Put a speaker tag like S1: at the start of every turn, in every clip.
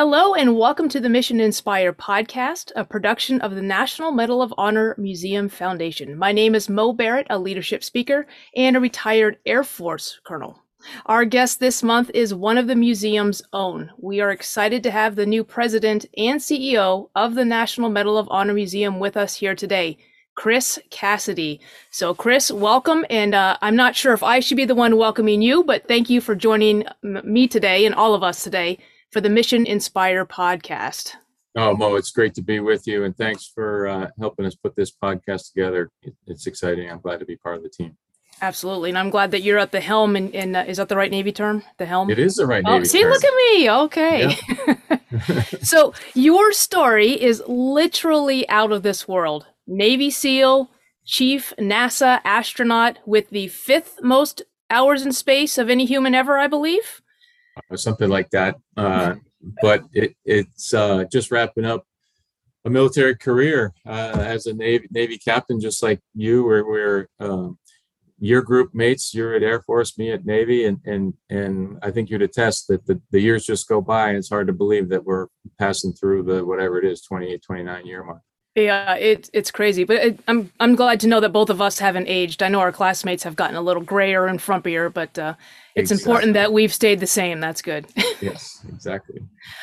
S1: Hello, and welcome to the Mission Inspire podcast, a production of the National Medal of Honor Museum Foundation. My name is Mo Barrett, a leadership speaker and a retired Air Force colonel. Our guest this month is one of the museum's own. We are excited to have the new president and CEO of the National Medal of Honor Museum with us here today. Chris Cassidy. So, Chris, welcome. And uh, I'm not sure if I should be the one welcoming you, but thank you for joining me today and all of us today for the Mission Inspire podcast.
S2: Oh, Mo, it's great to be with you, and thanks for uh, helping us put this podcast together. It's exciting. I'm glad to be part of the team.
S1: Absolutely, and I'm glad that you're at the helm. And, and uh, is that the right Navy term? The helm.
S2: It is the right
S1: oh,
S2: Navy.
S1: See,
S2: term.
S1: look at me. Okay. Yep. so your story is literally out of this world. Navy SEAL, Chief NASA astronaut with the fifth most hours in space of any human ever, I believe
S2: or something like that. Uh, but it, it's uh, just wrapping up a military career uh, as a Navy, Navy captain, just like you. We're, we're um, your group mates. You're at Air Force, me at Navy, and and and I think you'd attest that the, the years just go by. And it's hard to believe that we're passing through the whatever it is, 28, 29 year mark.
S1: Yeah, it's it's crazy, but it, I'm I'm glad to know that both of us haven't aged. I know our classmates have gotten a little grayer and frumpier, but uh, it's exactly. important that we've stayed the same. That's good.
S2: yes, exactly.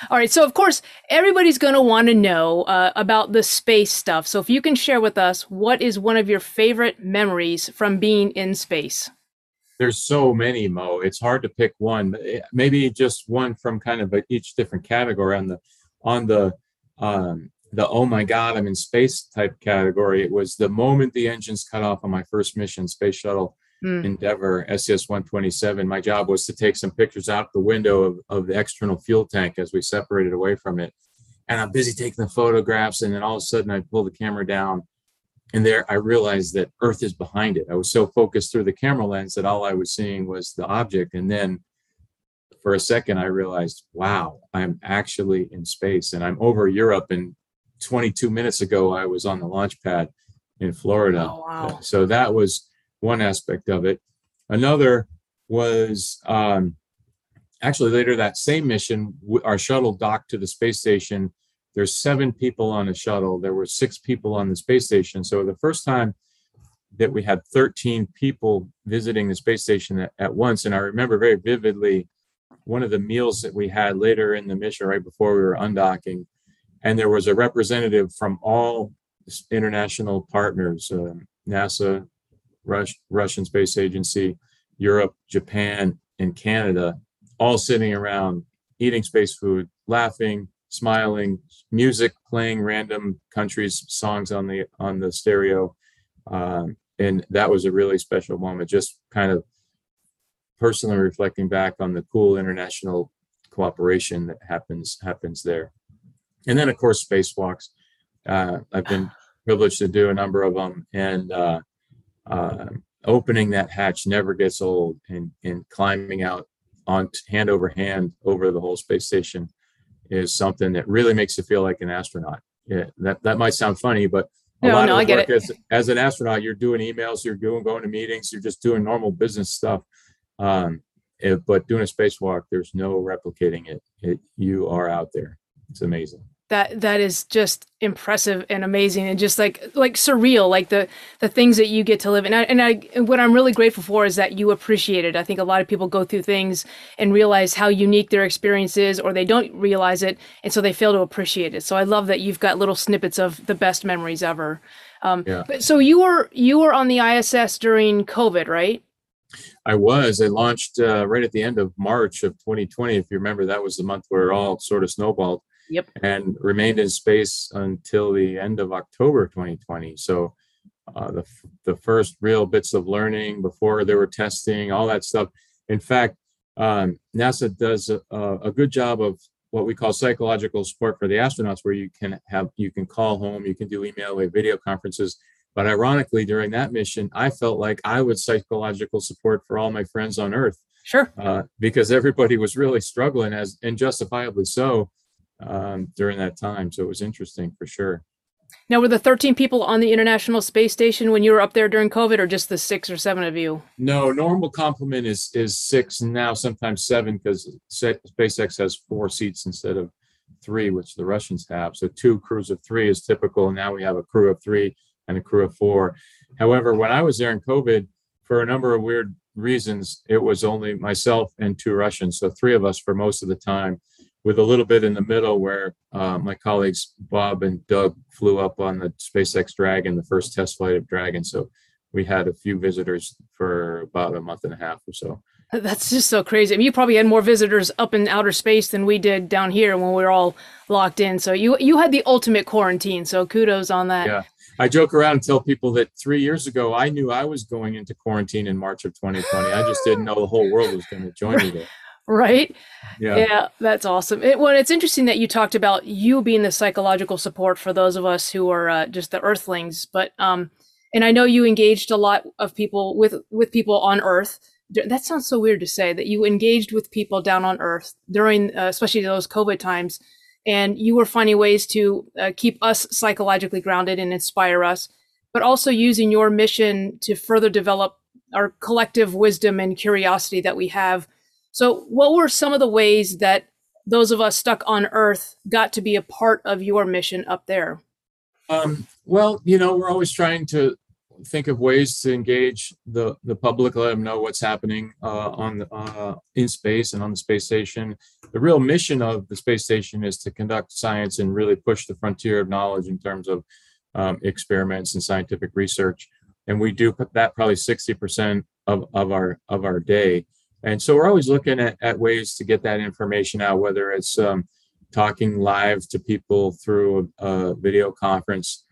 S1: All right, so of course everybody's going to want to know uh, about the space stuff. So if you can share with us, what is one of your favorite memories from being in space?
S2: There's so many, Mo. It's hard to pick one. Eh, maybe just one from kind of each different category on the on the um, the oh my god i'm in space type category it was the moment the engines cut off on my first mission space shuttle mm. endeavour STS-127 my job was to take some pictures out the window of, of the external fuel tank as we separated away from it. And i'm busy taking the photographs and then all of a sudden i pull the camera down and there i realized that earth is behind it. I was so focused through the camera lens that all i was seeing was the object and then for a second i realized wow i'm actually in space and i'm over europe and 22 minutes ago, I was on the launch pad in Florida.
S1: Oh, wow.
S2: So that was one aspect of it. Another was um, actually later that same mission, our shuttle docked to the space station. There's seven people on the shuttle. There were six people on the space station. So the first time that we had 13 people visiting the space station at, at once, and I remember very vividly one of the meals that we had later in the mission, right before we were undocking, and there was a representative from all international partners uh, nasa Rus- russian space agency europe japan and canada all sitting around eating space food laughing smiling music playing random countries songs on the on the stereo um, and that was a really special moment just kind of personally reflecting back on the cool international cooperation that happens happens there and then of course spacewalks. Uh, I've been privileged to do a number of them, and uh, uh, opening that hatch never gets old. And and climbing out on hand over hand over the whole space station is something that really makes you feel like an astronaut. Yeah, that that might sound funny, but a
S1: no, lot no, of work
S2: as, as an astronaut, you're doing emails, you're doing going to meetings, you're just doing normal business stuff. Um, if, but doing a spacewalk, there's no replicating it. it. You are out there. It's amazing
S1: that that is just impressive and amazing and just like like surreal like the the things that you get to live and I, and I what I'm really grateful for is that you appreciate it. I think a lot of people go through things and realize how unique their experience is or they don't realize it and so they fail to appreciate it. So I love that you've got little snippets of the best memories ever. Um, yeah. but so you were you were on the ISS during COVID, right?
S2: I was. I launched uh, right at the end of March of 2020. If you remember, that was the month where it all sort of snowballed.
S1: Yep.
S2: And remained in space until the end of October 2020. So uh, the the first real bits of learning before they were testing all that stuff. In fact, um, NASA does a, a, good job of what we call psychological support for the astronauts, where you can have you can call home, you can do email, we video conferences. But ironically, during that mission, I felt like I was psychological support for all my friends on Earth.
S1: Sure.
S2: Uh, because everybody was really struggling, as and justifiably so, um, during that time. So it was interesting for sure.
S1: Now, were the 13 people on the International Space Station when you were up there during COVID, or just the six or seven of you?
S2: No, normal complement is is six, now sometimes seven because SpaceX has four seats instead of three, which the Russians have. So two crews of three is typical. And now we have a crew of three and a crew of four. However, when I was there in COVID, for a number of weird reasons, it was only myself and two Russians. So three of us for most of the time, with a little bit in the middle where uh, my colleagues Bob and Doug flew up on the SpaceX Dragon, the first test flight of Dragon. So we had a few visitors for about a month and a half or so.
S1: That's just so crazy. I mean, you probably had more visitors up in outer space than we did down here when we were all locked in. So you you had the ultimate quarantine. So kudos on that.
S2: Yeah. I joke around and tell people that three years ago I knew I was going into quarantine in March of 2020. I just didn't know the whole world was going to join me there.
S1: Right?
S2: Yeah.
S1: Yeah, that's awesome. It, well, it's interesting that you talked about you being the psychological support for those of us who are uh, just the Earthlings. But um, and I know you engaged a lot of people with with people on Earth. That sounds so weird to say that you engaged with people down on Earth during, uh, especially those COVID times and you were finding ways to uh, keep us psychologically grounded and inspire us but also using your mission to further develop our collective wisdom and curiosity that we have so what were some of the ways that those of us stuck on earth got to be a part of your mission up there
S2: um, well you know we're always trying to think of ways to engage the the public, let them know what's happening uh, on uh, in space and on the space station. The real mission of the space station is to conduct science and really push the frontier of knowledge in terms of um, experiments and scientific research. And we do that probably sixty percent of of our of our day. And so we're always looking at, at ways to get that information out, whether it's um, talking live to people through a, a video conference.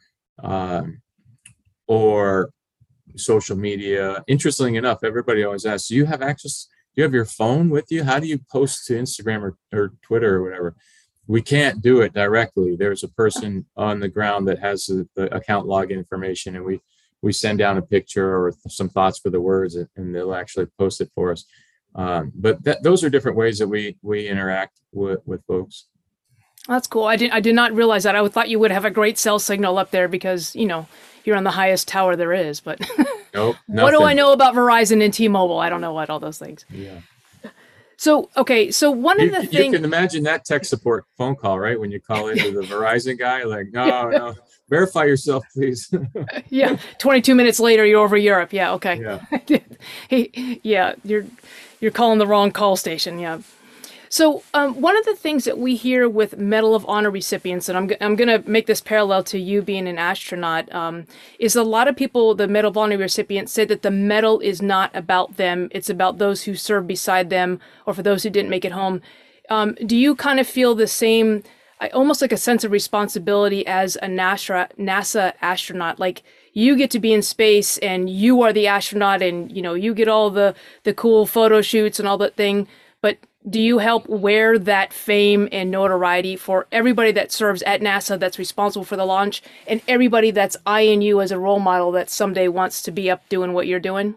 S2: Um, or social media. Interestingly enough, everybody always asks, do you have access? Do you have your phone with you? How do you post to Instagram or, or Twitter or whatever? We can't do it directly. There's a person on the ground that has the, the account login information, and we we send down a picture or some thoughts for the words, and they'll actually post it for us. Um, but that, those are different ways that we we interact with, with folks.
S1: That's cool. I did I did not realize that. I thought you would have a great cell signal up there because you know you're on the highest tower there is. But
S2: nope,
S1: what do I know about Verizon and T-Mobile? I don't know what all those things.
S2: Yeah.
S1: So okay, so one
S2: you,
S1: of the things
S2: you can imagine that tech support phone call, right? When you call into the Verizon guy, like, no, no, verify yourself, please.
S1: yeah, 22 minutes later, you're over Europe. Yeah, okay.
S2: Yeah.
S1: hey, yeah, you're you're calling the wrong call station. Yeah. So, um, one of the things that we hear with Medal of Honor recipients, and I'm, g- I'm going to make this parallel to you being an astronaut, um, is a lot of people, the Medal of Honor recipients, say that the medal is not about them, it's about those who serve beside them or for those who didn't make it home. Um, do you kind of feel the same, almost like a sense of responsibility as a NASA, NASA astronaut? Like, you get to be in space and you are the astronaut and you know you get all the the cool photo shoots and all that thing but do you help wear that fame and notoriety for everybody that serves at NASA that's responsible for the launch and everybody that's eyeing you as a role model that someday wants to be up doing what you're doing?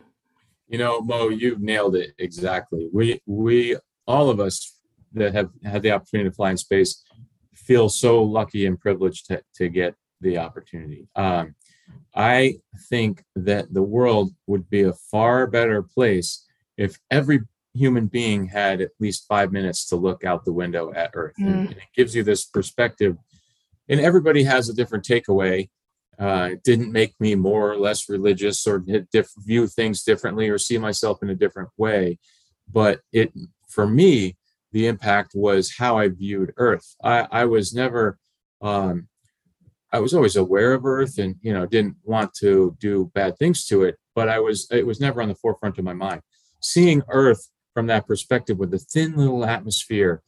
S2: You know, Mo, you've nailed it exactly. We we all of us that have had the opportunity to fly in space feel so lucky and privileged to, to get the opportunity. Um, I think that the world would be a far better place if every human being had at least five minutes to look out the window at Earth. Mm. And, and, it gives you this perspective. And everybody has a different takeaway. Uh, it didn't make me more or less religious or diff- view things differently or see myself in a different way. But it, for me, the impact was how I viewed Earth. I, I was never, um, I was always aware of Earth and you know didn't want to do bad things to it, but I was it was never on the forefront of my mind. Seeing Earth from that perspective with the thin little atmosphere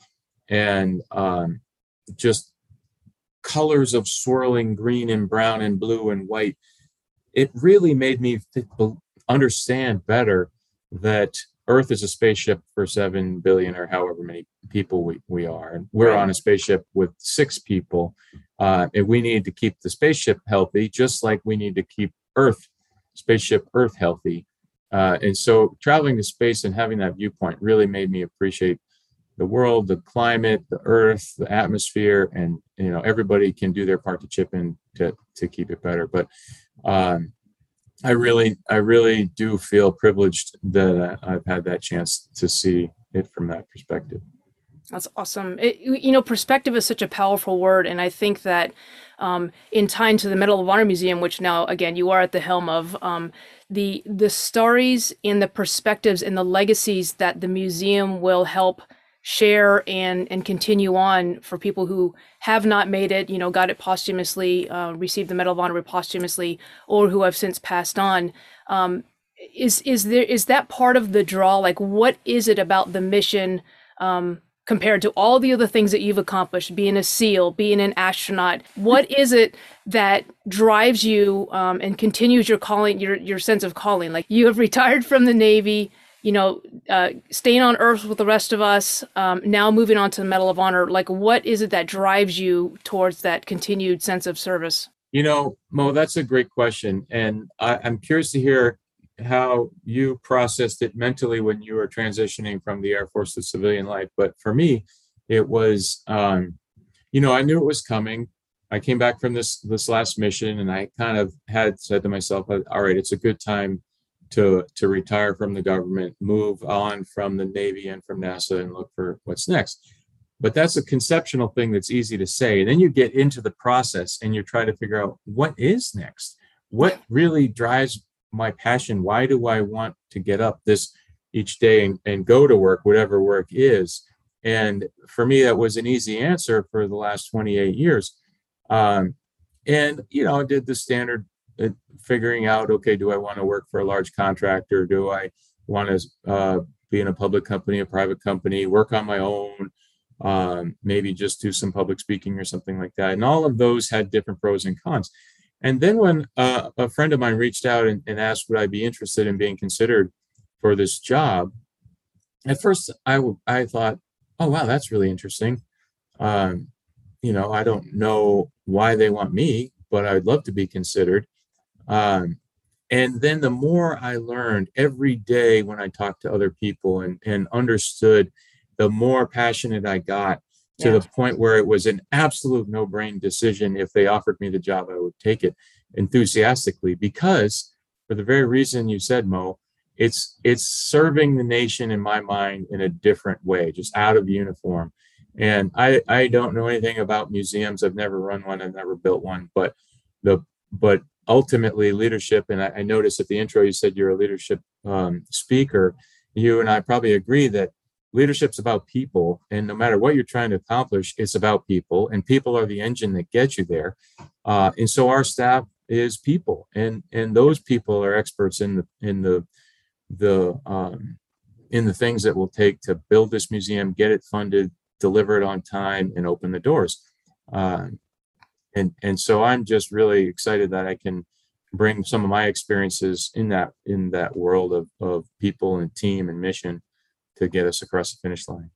S2: and um, just colors of swirling green and brown and blue and white. It really made me understand better that Earth is a spaceship for 7 billion or however many people we, we are. And we're on a spaceship with six people. Uh, and we need to keep the spaceship healthy, just like we need to keep Earth, spaceship Earth healthy. Uh, and so traveling to space and having that viewpoint really made me appreciate the world, the climate, the earth, the atmosphere, and you know everybody can do their part to chip in to to keep it better. But um, I really, I really do feel privileged that I've had that chance to see it from that perspective.
S1: That's awesome. It, you know, perspective is such a powerful word, and I think that um, in tying to the Medal of Honor Museum, which now again you are at the helm of, um, the the stories and the perspectives and the legacies that the museum will help share and and continue on for people who have not made it, you know, got it posthumously, uh, received the Medal of Honor posthumously, or who have since passed on. Um, is is there is that part of the draw? Like, what is it about the mission? Um, compared to all the other things that you've accomplished being a seal being an astronaut what is it that drives you um, and continues your calling your your sense of calling like you have retired from the navy you know uh, staying on earth with the rest of us um, now moving on to the medal of honor like what is it that drives you towards that continued sense of service
S2: you know mo that's a great question and I, i'm curious to hear how you processed it mentally when you were transitioning from the Air Force to civilian life. But for me, it was, um, you know, I knew it was coming. I came back from this this last mission, and I kind of had said to myself, "All right, it's a good time to to retire from the government, move on from the Navy and from NASA, and look for what's next." But that's a conceptual thing that's easy to say. And then you get into the process, and you try to figure out what is next. What really drives my passion why do i want to get up this each day and, and go to work whatever work is and for me that was an easy answer for the last 28 years um, and you know I did the standard uh, figuring out okay do i want to work for a large contractor do i want to uh, be in a public company a private company work on my own um, maybe just do some public speaking or something like that and all of those had different pros and cons and then when uh, a friend of mine reached out and, and, asked, would I be interested in being considered for this job? At first, I, I thought, oh, wow, that's really interesting. Um, you know, I don't know why they want me, but I'd love to be considered. Um, and then the more I learned every day when I talked to other people and, and understood, the more passionate I got to yeah. the point where it was an absolute no brain decision. If they offered me the job, I would take it enthusiastically because for the very reason you said, Mo, it's it's serving the nation in my mind in a different way, just out of uniform. And I I don't know anything about museums. I've never run one. I've never built one. But the but ultimately leadership. And I, I noticed at the intro you said you're a leadership um, speaker. You and I probably agree that leadership's about people and no matter what you're trying to accomplish it's about people and people are the engine that gets you there uh, and so our staff is people and and those people are experts in the in the the um, in the things that will take to build this museum get it funded deliver it on time and open the doors uh, and and so i'm just really excited that i can bring some of my experiences in that in that world of, of people and team and mission to get us across the finish line.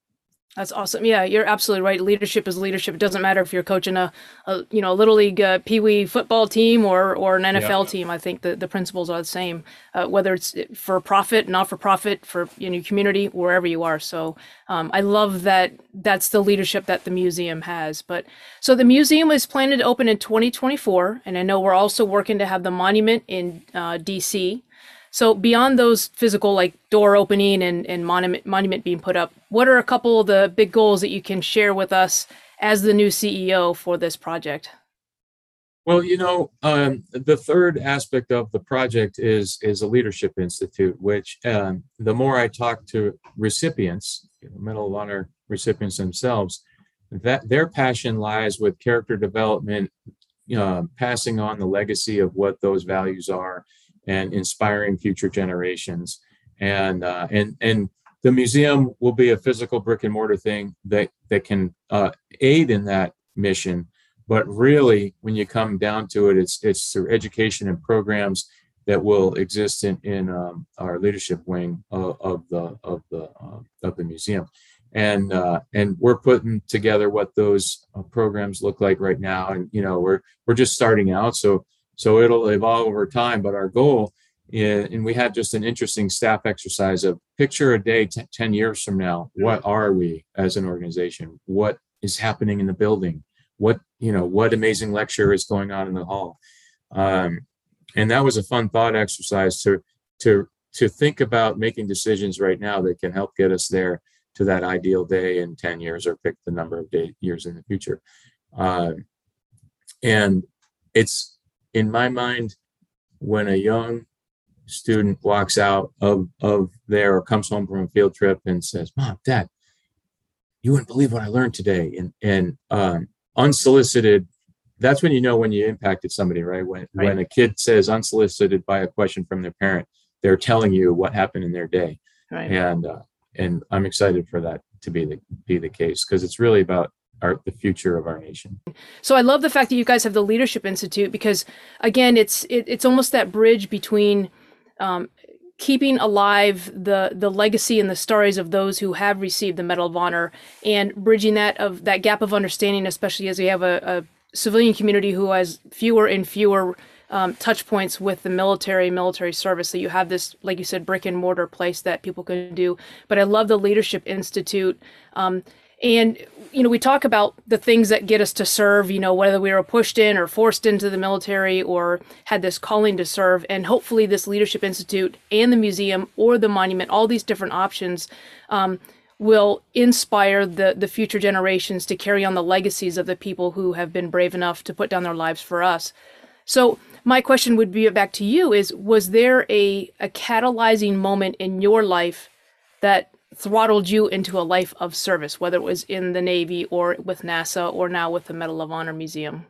S1: That's awesome. Yeah, you're absolutely right. Leadership is leadership. It doesn't matter if you're coaching a, a you know, little league uh, pee wee football team or or an NFL yeah. team. I think the, the principles are the same, uh, whether it's for profit, not for profit, for you know, community, wherever you are. So um, I love that. That's the leadership that the museum has. But so the museum is planned to open in 2024, and I know we're also working to have the monument in uh, DC. So beyond those physical like door opening and, and monument monument being put up, what are a couple of the big goals that you can share with us as the new CEO for this project?
S2: Well, you know, um, the third aspect of the project is is a leadership institute, which um, the more I talk to recipients, Medal of Honor recipients themselves, that their passion lies with character development, passing on the legacy of what those values are, and inspiring future generations. And uh, and and the museum will be a physical brick and mortar thing that that can uh, aid in that mission. But really, when you come down to it, it's it's through education and programs that will exist in in um, our leadership wing of, of the of the uh, of the museum and uh, and we're putting together what those uh, programs look like right now and you know we're we're just starting out so so it'll evolve over time. But our goal, is, and we have just an interesting staff exercise of picture a day t- 10 years from now. What are we as an organization? What is happening in the building? What, you know, what amazing lecture is going on in the hall? Um, and that was a fun thought exercise to, to, to think about making decisions right now that can help get us there to that ideal day in 10 years or pick the number of day, years in the future. Uh, and it's in my mind, when a young student walks out of, of there or comes home from a field trip and says, Mom, Dad, you wouldn't believe what I learned today. And, and um, unsolicited, that's when you know when you impacted somebody, right? When,
S1: Right.
S2: when a kid says unsolicited by a question from their parent, they're telling you what happened in their day
S1: Right.
S2: and uh, and I'm excited for that to be the be the case because it's really about our the future of our nation.
S1: So I love the fact that you guys have the Leadership Institute because, again, it's it, it's almost that bridge between um, keeping alive the the legacy and the stories of those who have received the Medal of Honor and bridging that of that gap of understanding, especially as we have a, a civilian community who has fewer and fewer um, touch points with the military military service. So you have this, like you said, brick and mortar place that people can do. But I love the Leadership Institute. Um, and you know, we talk about the things that get us to serve, you know, whether we were pushed in or forced into the military or had this calling to serve. And hopefully, this Leadership Institute and the museum or the monument, all these different options, um, will inspire the, the future generations to carry on the legacies of the people who have been brave enough to put down their lives for us. So, my question would be back to you is was there a, a catalyzing moment in your life that throttled you into a life of service, whether it was in the Navy or with NASA or now with the Medal of Honor Museum?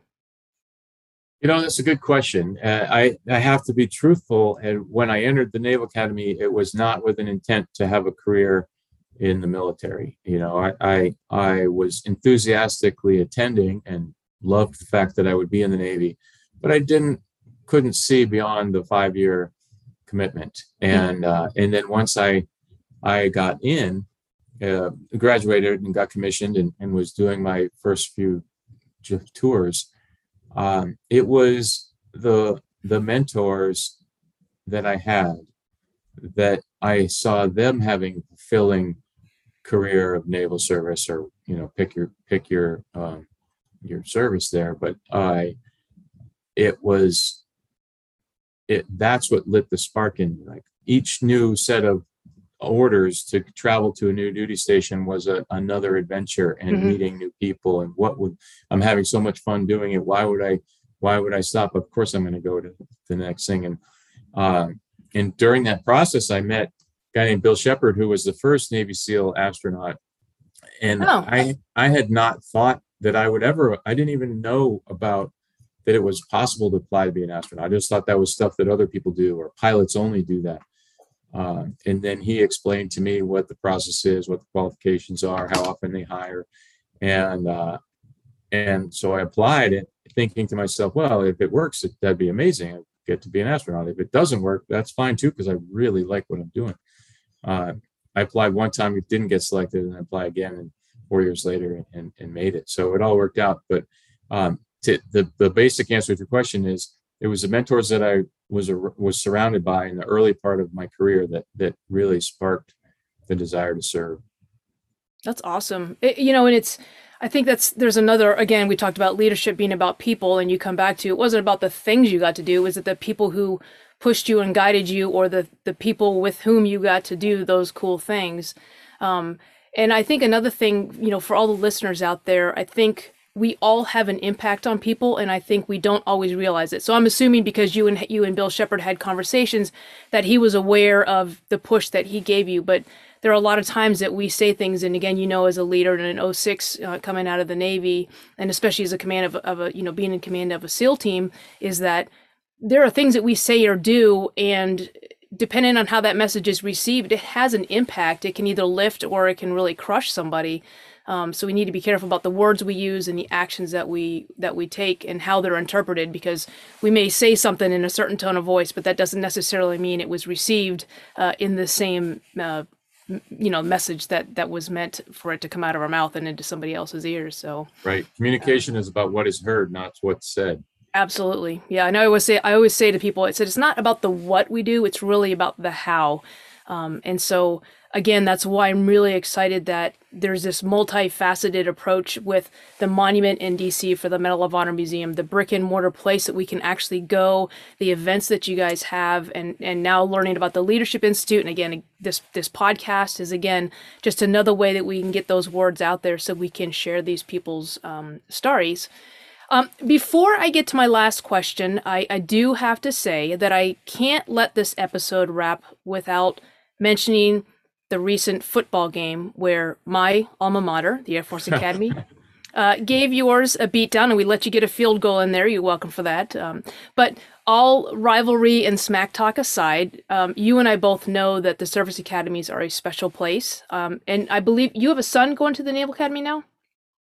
S2: You know, that's a good question. Uh, I I have to be truthful. And when I entered the Naval Academy, it was not with an intent to have a career in the military. You know, I I, I was enthusiastically attending and loved the fact that I would be in the Navy, but I didn't couldn't see beyond the five year commitment. And uh, and then once I I got in, uh, graduated and got commissioned and, and was doing my first few tours. Um, it was the the mentors that I had that I saw them having fulfilling career of naval service or you know pick your pick your um, your service there but I it was it that's what lit the spark in me like each new set of orders to travel to a new duty station was a, another adventure and
S1: Mhm.
S2: meeting new people and what would i'm having so much fun doing it. Why would i why would i stop? Of course i'm going to go to the next thing. And um and during that process i met a guy named bill shepherd who was the first navy seal astronaut. And
S1: Oh.
S2: i i had not thought that i would ever i didn't even know about that it was possible to apply to be an astronaut. I just thought that was stuff that other people do or pilots only do that um, and then he explained to me what the process is, what the qualifications are, how often they hire, and uh, and so I applied it, thinking to myself, well, if it works, it, that'd be amazing. I get to be an astronaut. If it doesn't work, that's fine too, because I really like what I'm doing. Uh, I applied one time, it didn't get selected, and I applied again, and four years later, and, and made it. So it all worked out. But um, to, the the basic answer to your question is, it was the mentors that I was was surrounded by in the early part of my career that that really sparked the desire to serve.
S1: That's awesome. It- you know, and it's, I think that's, there's another, again, we talked about leadership being about people, and you come back to it wasn't about the things you got to do, was it the people who pushed you and guided you, or the, the people with whom you got to do those cool things? Um, and I think another thing, you know, for all the listeners out there, I think we all have an impact on people, and I think we don't always realize it. So I'm assuming because you and you and Bill Shepherd had conversations that he was aware of the push that he gave you, but there are a lot of times that we say things, and again, you know, as a leader in an 06 uh, coming out of the Navy, and especially as a command of, of a, you know, being in command of a SEAL team, is that there are things that we say or do, and depending on how that message is received, it has an impact. It can either lift or it can really crush somebody. Um, so we need to be careful about the words we use and the actions that we that we take and how they're interpreted because we may say something in a certain tone of voice, but that doesn't necessarily mean it was received uh, in the same uh, you know message that that was meant for it to come out of our mouth and into somebody else's ears. So
S2: Right. Communication is about what is heard, not what's said.
S1: Absolutely. Yeah. And I always say, I always say to people, I said, it's not about the what we do, it's really about the how. Um, and so, again, that's why I'm really excited that there's this multifaceted approach with the monument in DC for the Medal of Honor Museum, the brick and mortar place that we can actually go, the events that you guys have, and and now learning about the Leadership Institute. And again, this this podcast is again just another way that we can get those words out there so we can share these people's um, stories. Um, before I get to my last question, I, I do have to say that I can't let this episode wrap without mentioning the recent football game where my alma mater, the Air Force Academy, uh, gave yours a beatdown, and we let you get a field goal in there. You're welcome for that. Um, but all rivalry and smack talk aside, um, you and I both know that the service academies are a special place. Um, and I believe you have a son going to the Naval Academy now.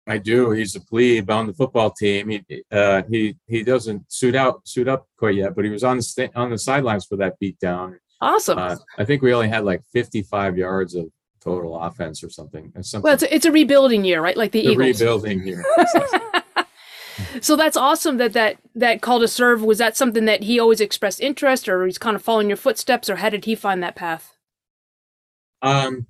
S2: I do. He's a plebe on the football team. He uh, he he doesn't suit out suit up quite yet, but he was on the sta- on the sidelines for that beatdown.
S1: Awesome.
S2: Uh, I think we only had like 55 yards of total offense or something. something
S1: well, it's a, it's a rebuilding year, right? Like the,
S2: the
S1: Eagles.
S2: rebuilding year.
S1: so that's awesome that that that call to serve was that something that he always expressed interest, or he's kind of following your footsteps, or how did he find that path?
S2: Um,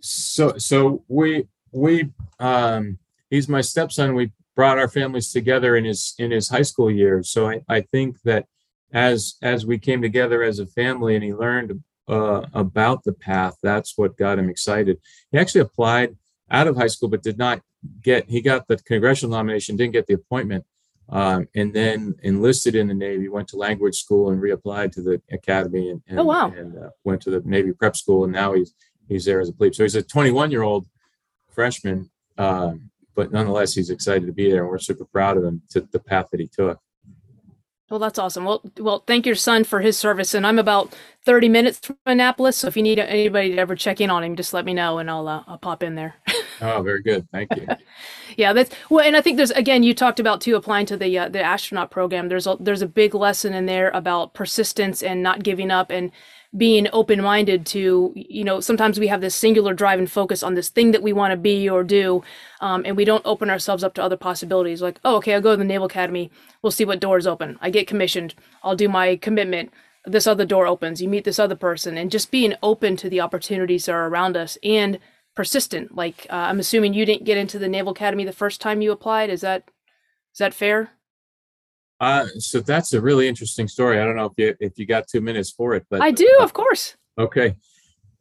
S2: so so we we um he's my stepson. We brought our families together in his in his high school years. So I, I think that as as we came together as a family and he learned uh, about the path, that's what got him excited. He actually applied out of high school, but did not get. He got the congressional nomination, didn't get the appointment, um, and then enlisted in the Navy. Went to language school and reapplied to the academy, and, and
S1: oh wow,
S2: and uh, went to the Navy prep school, and now he's he's there as a plebe. So he's a 21 year old freshman. Um, but nonetheless, he's excited to be there, and we're super proud of him to the path that he took.
S1: Well, that's awesome. Well, well, thank your son for his service, and I'm about 30 minutes from Annapolis. So if you need anybody to ever check in on him, just let me know, and I'll uh, I'll pop in there.
S2: oh, very good. Thank you.
S1: yeah, that's well, and I think there's again you talked about too applying to the uh, the astronaut program. There's a there's a big lesson in there about persistence and not giving up and being open minded to, you know, sometimes we have this singular drive and focus on this thing that we want to be or do, um, and we don't open ourselves up to other possibilities. Like, oh, okay, I'll go to the Naval Academy. We'll see what doors open. I get commissioned. I'll do my commitment. This other door opens. You meet this other person, and just being open to the opportunities that are around us and persistent. Like, uh, I'm assuming you didn't get into the Naval Academy the first time you applied. Is that is that fair?
S2: Uh, so that's a really interesting story. I don't know if you if you got two minutes for it, but
S1: I do, of course.
S2: Okay.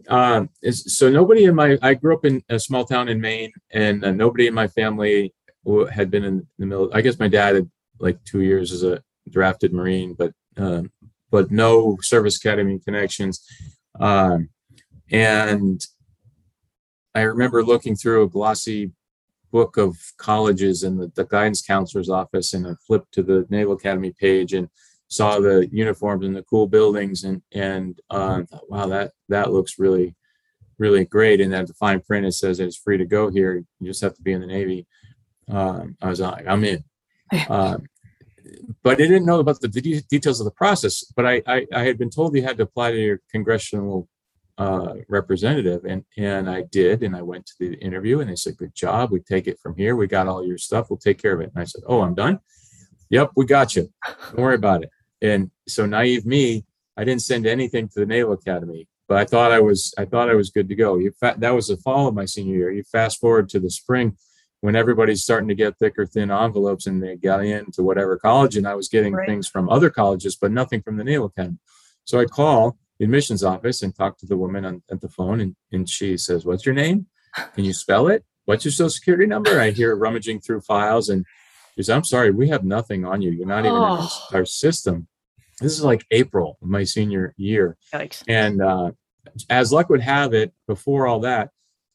S2: Um, is, so nobody in my I grew up in a small town in Maine, and uh, nobody in my family had been in the military. I guess my dad had like two years as a drafted Marine, but um, but no service academy connections. Um, and I remember looking through a glossy book of colleges in the, the guidance counselor's office and I flipped to the Naval Academy page and saw the uniforms and the cool buildings and and uh, thought, wow that that looks really really great. And that the fine print it says it's free to go here. You just have to be in the Navy. Um, I was like I'm in. Um, but I didn't know about the details of the process but I, I I had been told you had to apply to your congressional uh, representative and and I did and I went to the interview and they said good job we take it from here we got all your stuff we'll take care of it. And I said oh I'm done? Yep we got you. Don't worry about it. And so naive me I didn't send anything to the Naval Academy but I thought I was I thought I was good to go. You fa- that was the fall of my senior year. You fast forward to the spring when everybody's starting to get thicker thin envelopes and they got into whatever college and I was getting right. things from other colleges but nothing from the Naval Academy. So I call admissions office and talked to the woman on, at the phone and, and she says what's your name? Can you spell it? What's your social security number? I hear rummaging through files and she says i'm sorry we have nothing on you. You're not even oh. in our system. This is like april of my senior year.
S1: Yikes.
S2: and uh, as luck would have it before all that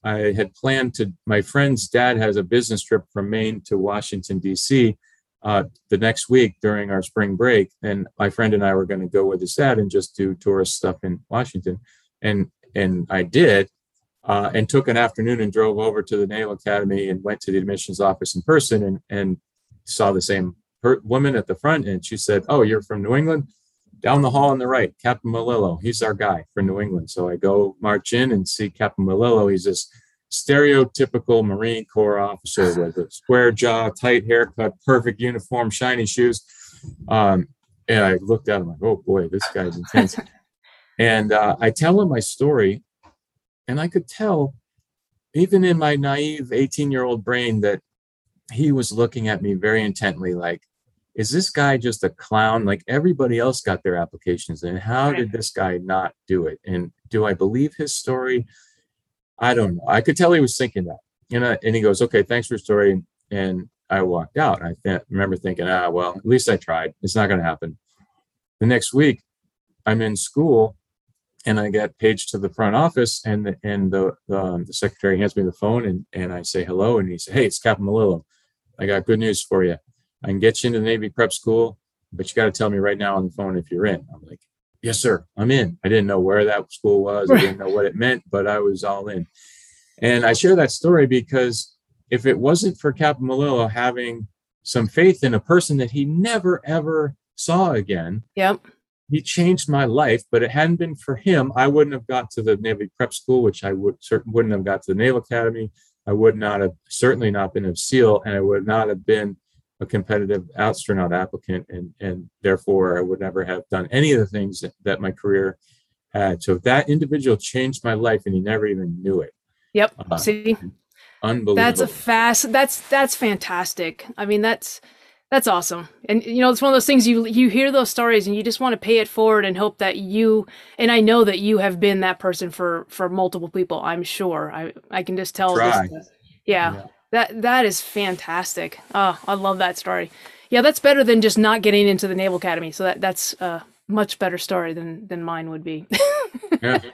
S2: i had planned to my friend's dad has a business trip from maine to washington d.c uh, the next week during our spring break. And my friend and I were going to go with his dad and just do tourist stuff in Washington. And and I did, uh, and took an afternoon and drove over to the Naval Academy and went to the admissions office in person and and saw the same per- woman at the front. And she said, "Oh, you're from New England." Down the hall on the right, Captain Malillo. He's our guy for New England. So I go march in and see Captain Malillo. He's this stereotypical Marine Corps officer with a square jaw, tight haircut, perfect uniform, shiny shoes. Um, and I looked at him like, oh boy, this guy's intense. And uh, I tell him my story, and I could tell, even in my naive 18 year old brain, that he was looking at me very intently, like, is this guy just a clown? Like everybody else got their applications and How did this guy not do it? And do I believe his story? I don't know. I could tell he was thinking that. And, I, and he goes, okay, thanks for your story. And I walked out. I th- remember thinking, ah, well, at least I tried. It's not going to happen. The next week, I'm in school and I get paged to the front office, and the, and the, um, the secretary hands me the phone, and, and I say hello, and he says, "Hey, it's Captain Melillo. I got good news for you. I can get you into the Navy prep school, but you got to tell me right now on the phone if you're in." I'm like, "Yes, sir. I'm in." I didn't know where that school was. I didn't know what it meant, but I was all in. And I share that story because if it wasn't for Captain Melillo having some faith in a person that he never ever saw again,
S1: Yep.
S2: he changed my life. But it hadn't been for him, I wouldn't have got to the Navy Prep School, which I would certain wouldn't have got to the Naval Academy. I would not have certainly not been a SEAL, and I would not have been a competitive astronaut applicant, and and therefore I would never have done any of the things that, that my career had. So that individual changed my life, and he never even knew it.
S1: Yep.
S2: Uh,
S1: See,
S2: Unbelievable.
S1: that's a fast. That's that's fantastic. I mean, that's that's awesome. And you know, it's one of those things you you hear those stories and you just want to pay it forward and hope that you and I know that you have been that person for for multiple people. I'm sure. I I can just tell. Yeah,
S2: Yeah.
S1: That that is fantastic. Oh, I love that story. Yeah, that's better than just not getting into the Naval Academy. So that that's a much better story than than mine would be.
S2: Yeah.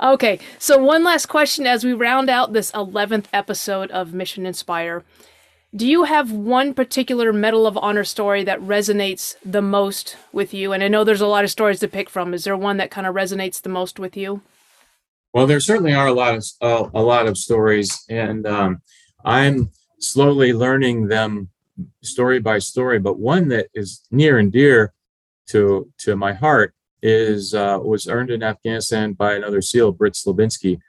S1: Okay, so one last question as we round out this 11th episode of Mission Inspire. Do you have one particular Medal of Honor story that resonates the most with you? And I know there's a lot of stories to pick from. Is there one that kind of resonates the most with you?
S2: Well, there certainly are a lot of a lot of stories, and um, I'm slowly learning them story by story. But one that is near and dear to to my heart is uh, was earned in Afghanistan by another SEAL, Britt Slabinski.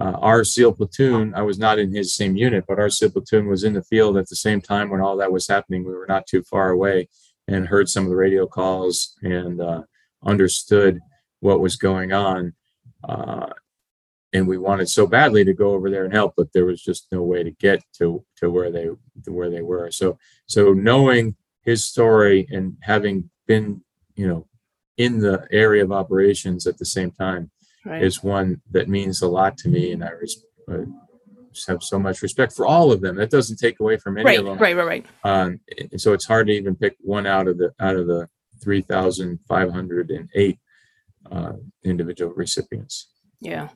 S2: Uh, our SEAL platoon, I was not in his same unit, but our SEAL platoon was in the field at the same time when all that was happening. We were not too far away and heard some of the radio calls and uh, understood what was going on. Uh, and we wanted so badly to go over there and help, but there was just no way to get to to where they to where they were. So so knowing his story and having been, you know, in the area of operations at the same time
S1: Right.
S2: is one that means a lot to me, and I res- uh, just have so much respect for all of them. That doesn't take away from any
S1: right,
S2: of them.
S1: right, right, right.
S2: Um, and so it's hard to even pick one out of the out of the three thousand five hundred and eight uh, individual recipients.
S1: Yeah.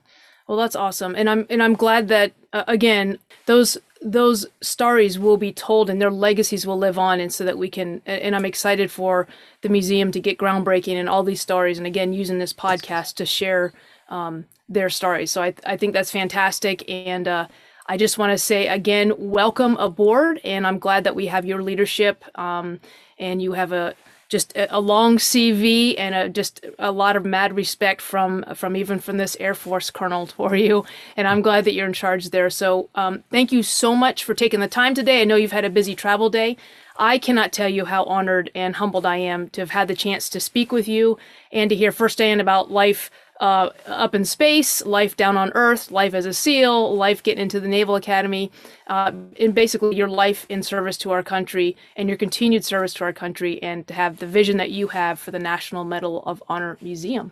S1: Well, that's awesome, and I'm and I'm glad that uh, again those those stories will be told and their legacies will live on, and so that we can. And I'm excited for the museum to get groundbreaking and all these stories, and again using this podcast to share um, their stories. So I I think that's fantastic, and uh, I just want to say again, welcome aboard, and I'm glad that we have your leadership, um, and you have a just a, long CV and a, just a lot of mad respect from from even from this Air Force colonel for you. And I'm glad that you're in charge there. So um, thank you so much for taking the time today. I know you've had a busy travel day. I cannot tell you how honored and humbled I am to have had the chance to speak with you and to hear firsthand about life uh, up in space, life down on Earth, life as a SEAL, life getting into the Naval Academy, uh, and basically your life in service to our country and your continued service to our country, and to have the vision that you have for the National Medal of Honor Museum.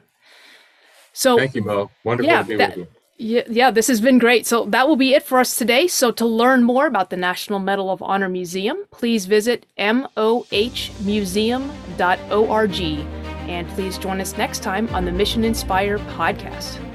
S1: So,
S2: Thank you, Mo. Wonderful
S1: Yeah,
S2: to be
S1: that-
S2: with you.
S1: yeah, yeah, this has been great. So that will be it for us today. So to learn more about the National Medal of Honor Museum, please visit mohmuseum.org. And please join us next time on the Mission Inspire podcast.